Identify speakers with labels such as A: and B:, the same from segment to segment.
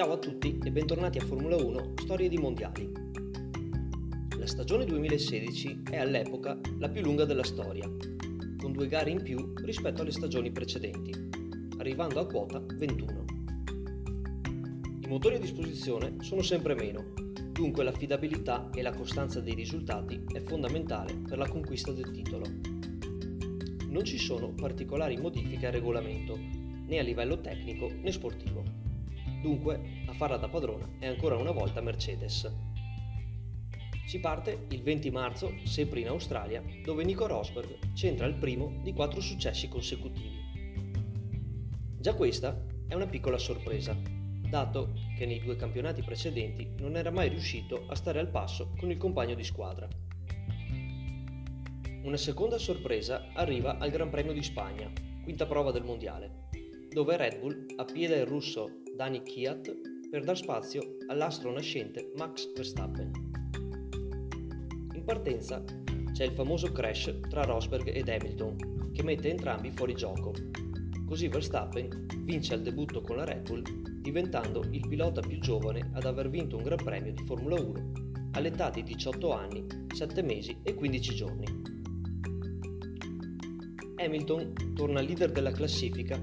A: Ciao a tutti e bentornati a Formula 1 Storie di Mondiali. La stagione 2016 è all'epoca la più lunga della storia, con due gare in più rispetto alle stagioni precedenti, arrivando a quota 21. I motori a disposizione sono sempre meno, dunque l'affidabilità e la costanza dei risultati è fondamentale per la conquista del titolo. Non ci sono particolari modifiche al regolamento, né a livello tecnico né sportivo. Dunque, a farla da padrona è ancora una volta Mercedes. Si parte il 20 marzo, sempre in Australia, dove Nico Rosberg centra il primo di quattro successi consecutivi. Già questa è una piccola sorpresa, dato che nei due campionati precedenti non era mai riuscito a stare al passo con il compagno di squadra. Una seconda sorpresa arriva al Gran Premio di Spagna, quinta prova del mondiale, dove Red Bull appieda il russo Dani Kiat per dar spazio all'astro nascente Max Verstappen. In partenza c'è il famoso crash tra Rosberg ed Hamilton che mette entrambi fuori gioco. Così Verstappen vince al debutto con la Red Bull diventando il pilota più giovane ad aver vinto un Gran Premio di Formula 1 all'età di 18 anni, 7 mesi e 15 giorni. Hamilton torna leader della classifica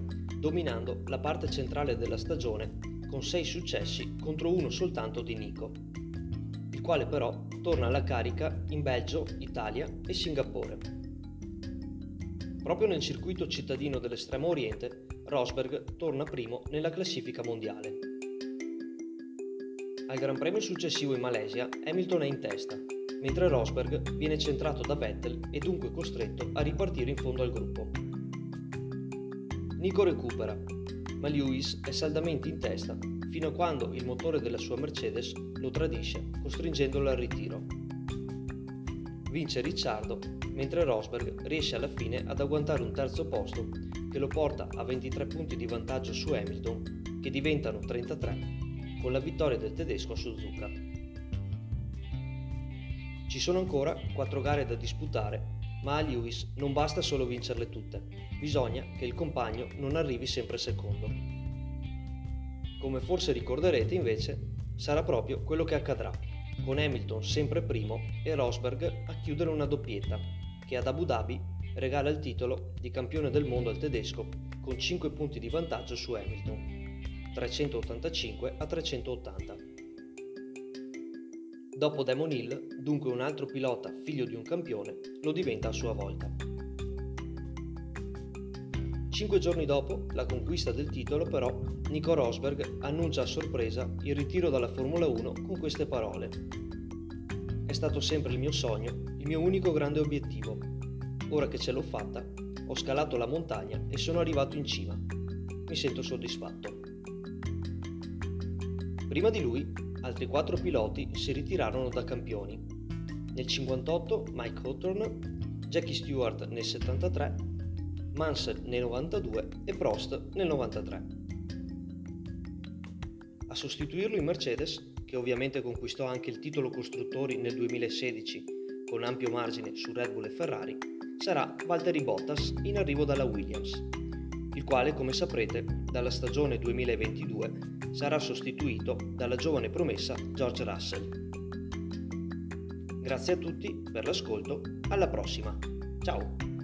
A: dominando la parte centrale della stagione con 6 successi contro uno soltanto di Nico, il quale però torna alla carica in Belgio, Italia e Singapore. Proprio nel circuito cittadino dell'estremo oriente, Rosberg torna primo nella classifica mondiale. Al Gran Premio successivo in Malesia, Hamilton è in testa, mentre Rosberg viene centrato da Vettel e dunque costretto a ripartire in fondo al gruppo. Nico recupera, ma Lewis è saldamente in testa fino a quando il motore della sua Mercedes lo tradisce, costringendolo al ritiro. Vince Ricciardo, mentre Rosberg riesce alla fine ad agguantare un terzo posto che lo porta a 23 punti di vantaggio su Hamilton, che diventano 33 con la vittoria del tedesco a Suzuka. Ci sono ancora 4 gare da disputare ma a Lewis non basta solo vincerle tutte, bisogna che il compagno non arrivi sempre secondo. Come forse ricorderete invece, sarà proprio quello che accadrà, con Hamilton sempre primo e Rosberg a chiudere una doppietta, che ad Abu Dhabi regala il titolo di campione del mondo al tedesco con 5 punti di vantaggio su Hamilton, 385 a 380. Dopo Damon Hill, dunque un altro pilota figlio di un campione, lo diventa a sua volta. Cinque giorni dopo la conquista del titolo, però, Nico Rosberg annuncia a sorpresa il ritiro dalla Formula 1 con queste parole. È stato sempre il mio sogno, il mio unico grande obiettivo. Ora che ce l'ho fatta, ho scalato la montagna e sono arrivato in cima. Mi sento soddisfatto. Prima di lui altri quattro piloti si ritirarono da campioni. Nel 58 Mike Hawthorne, Jackie Stewart nel 73, Mansell nel 92 e Prost nel 93. A sostituirlo in Mercedes, che ovviamente conquistò anche il titolo costruttori nel 2016 con ampio margine su Red Bull e Ferrari, sarà Valtteri Bottas in arrivo dalla Williams, il quale, come saprete, dalla stagione 2022 sarà sostituito dalla giovane promessa George Russell. Grazie a tutti per l'ascolto, alla prossima, ciao!